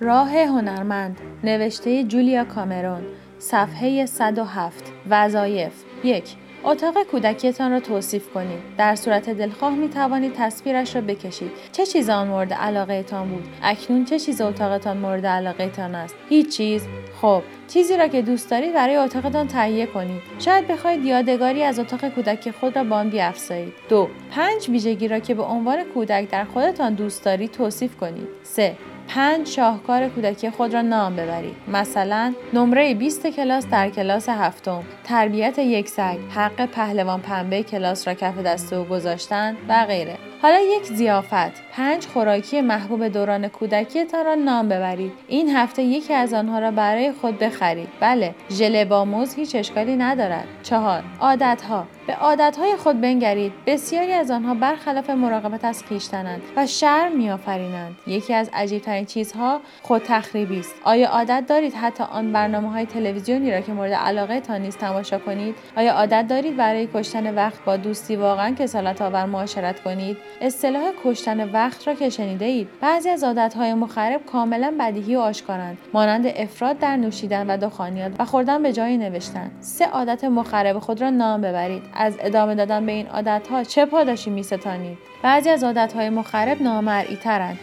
راه هنرمند نوشته جولیا کامرون صفحه 107 وظایف. یک اتاق کودکیتان را توصیف کنید. در صورت دلخواه می توانید تصویرش را بکشید. چه چیز آن مورد علاقه تان بود؟ اکنون چه چیز اتاقتان مورد علاقه تان است؟ هیچ چیز. خب چیزی را که دوست دارید برای اتاقتان تهیه کنید. شاید بخواهید یادگاری از اتاق کودکی خود را با آن بیافزایید دو پنج ویژگی را که به عنوان کودک در خودتان دوست دارید توصیف کنید. سه پنج شاهکار کودکی خود را نام ببرید. مثلا نمره 20 کلاس در کلاس هفتم. تربیت یک سگ. حق پهلوان پنبه کلاس را کف دست او گذاشتن و غیره. حالا یک زیافت پنج خوراکی محبوب دوران کودکیتان را نام ببرید. این هفته یکی از آنها را برای خود بخرید. بله ژله با موز هیچ اشکالی ندارد. چهار عادتها. به عادتهای خود بنگرید. بسیاری از آنها برخلاف مراقبت از خویشتنند و شرم میآفرینند. یکی از عجیبترین چیزها خود تخریبی است. آیا عادت دارید حتی آن برنامه های تلویزیونی را که مورد علاقه تا نیست تماشا کنید؟ آیا عادت دارید برای کشتن وقت با دوستی واقعا کسالت آور معاشرت کنید؟ اصطلاح کشتن وقت را که شنیده اید بعضی از عادتهای مخرب کاملا بدیهی و آشکارند. مانند افراد در نوشیدن و دخانیات و خوردن به جای نوشتن. سه عادت مخرب خود را نام ببرید. از ادامه دادن به این عادتها چه پاداشی میستانید؟ بعضی از عادتهای مخرب نامرئی ترند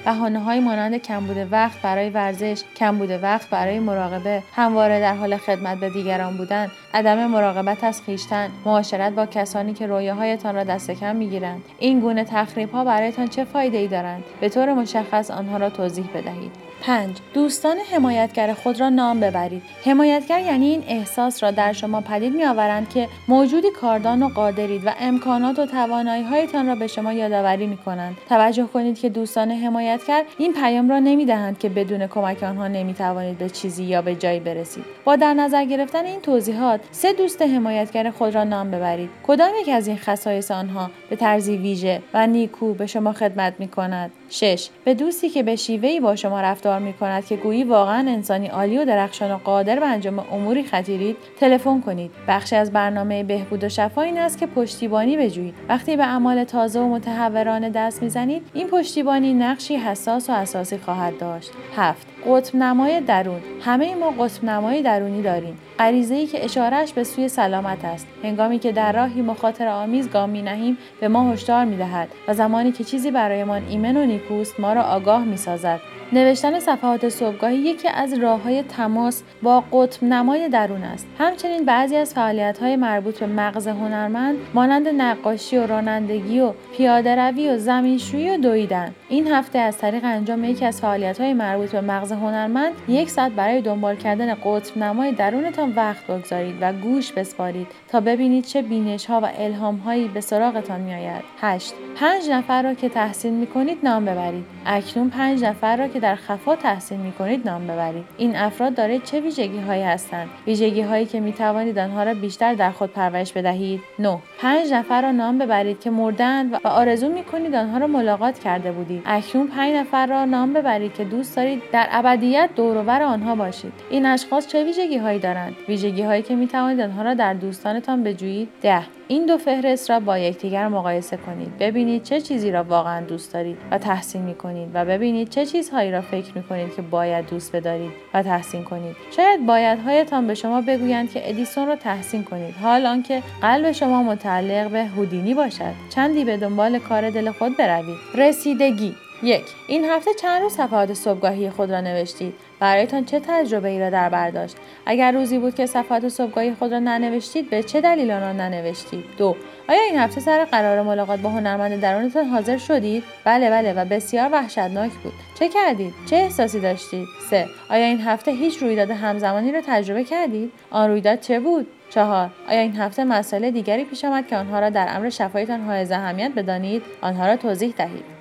های مانند کمبود وقت برای ورزش کمبود وقت برای مراقبه همواره در حال خدمت به دیگران بودن عدم مراقبت از خویشتن معاشرت با کسانی که رویاهایتان را دست کم می‌گیرند. این گونه تخریبها برایتان چه فایده ای دارند؟ به طور مشخص آنها را توضیح بدهید. 5. دوستان حمایتگر خود را نام ببرید. حمایتگر یعنی این احساس را در شما پدید می آورند که موجودی کاردان و قادرید و امکانات و توانایی هایتان را به شما یادآوری می کنند. توجه کنید که دوستان حمایتگر این پیام را نمی دهند که بدون کمک آنها نمی توانید به چیزی یا به جایی برسید. با در نظر گرفتن این توضیحات سه دوست حمایتگر خود را نام ببرید. کدام یک از این خصایص آنها به طرزی ویژه و نیکو به شما خدمت می کند؟ 6. به دوستی که به شیوهی با شما رفتار رفتار می کند که گویی واقعا انسانی عالی و درخشان و قادر به انجام اموری خطیرید تلفن کنید. بخشی از برنامه بهبود و شفا این است که پشتیبانی بجویید. وقتی به اعمال تازه و متحورانه دست می‌زنید این پشتیبانی نقشی حساس و اساسی خواهد داشت. هفت. قطب نمای درون. همه ما قطب نمای درونی داریم. غریزه ای که اشارهش به سوی سلامت است. هنگامی که در راهی مخاطر آمیز گام می نهیم به ما هشدار می دهد و زمانی که چیزی برایمان ایمن و نیکوست ما را آگاه می سازد نوشتن صفحات صبحگاهی یکی از راه های تماس با قطب نمای درون است. همچنین بعضی از فعالیت های مربوط به مغز هنرمند مانند نقاشی و رانندگی و پیاده روی و زمینشویی و دویدن. این هفته از طریق انجام یکی از فعالیت های مربوط به مغز هنرمند یک ساعت برای دنبال کردن قطب نمای درونتان وقت بگذارید و گوش بسپارید تا ببینید چه بینش ها و الهام هایی به سراغتان میآید. 8 پنج نفر را که تحسین می کنید نام ببرید. اکنون پنج نفر را که در خفا تحسین می کنید نام ببرید. این افراد داره چه ویژگی هایی هستند؟ ویژگی هایی که می توانید آنها را بیشتر در خود پرورش بدهید؟ 9 پنج نفر را نام ببرید که مردند و آرزو می کنید آنها را ملاقات کرده بودید. اکنون پنج نفر را نام ببرید که دوست دارید در ابدیت دورور آنها باشید. این اشخاص چه ویژگی هایی دارند؟ ویژگی هایی که می توانید آنها را در دوستانتان بجویید ده. این دو فهرست را با یکدیگر مقایسه کنید. ببینید چه چیزی را واقعا دوست دارید و تحسین می کنید و ببینید چه چیزهایی را فکر می کنید که باید دوست بدارید و تحسین کنید. شاید بایدهایتان به شما بگویند که ادیسون را تحسین کنید. حال آنکه قلب شما متعلق به هودینی باشد. چندی به دنبال کار دل خود بروید. رسیدگی. یک این هفته چند روز صفحات صبحگاهی خود را نوشتید؟ برایتان چه تجربه ای را در برداشت اگر روزی بود که صفحات صبحگاهی خود را ننوشتید به چه دلیل آن را ننوشتید؟ دو آیا این هفته سر قرار ملاقات با هنرمند درونتان حاضر شدید؟ بله بله و بسیار وحشتناک بود. چه کردید؟ چه احساسی داشتید؟ سه آیا این هفته هیچ رویداد همزمانی را تجربه کردید؟ آن رویداد چه بود؟ چهار آیا این هفته مسئله دیگری پیش آمد که آنها را در امر شفایتان حائز اهمیت بدانید؟ آنها را توضیح دهید.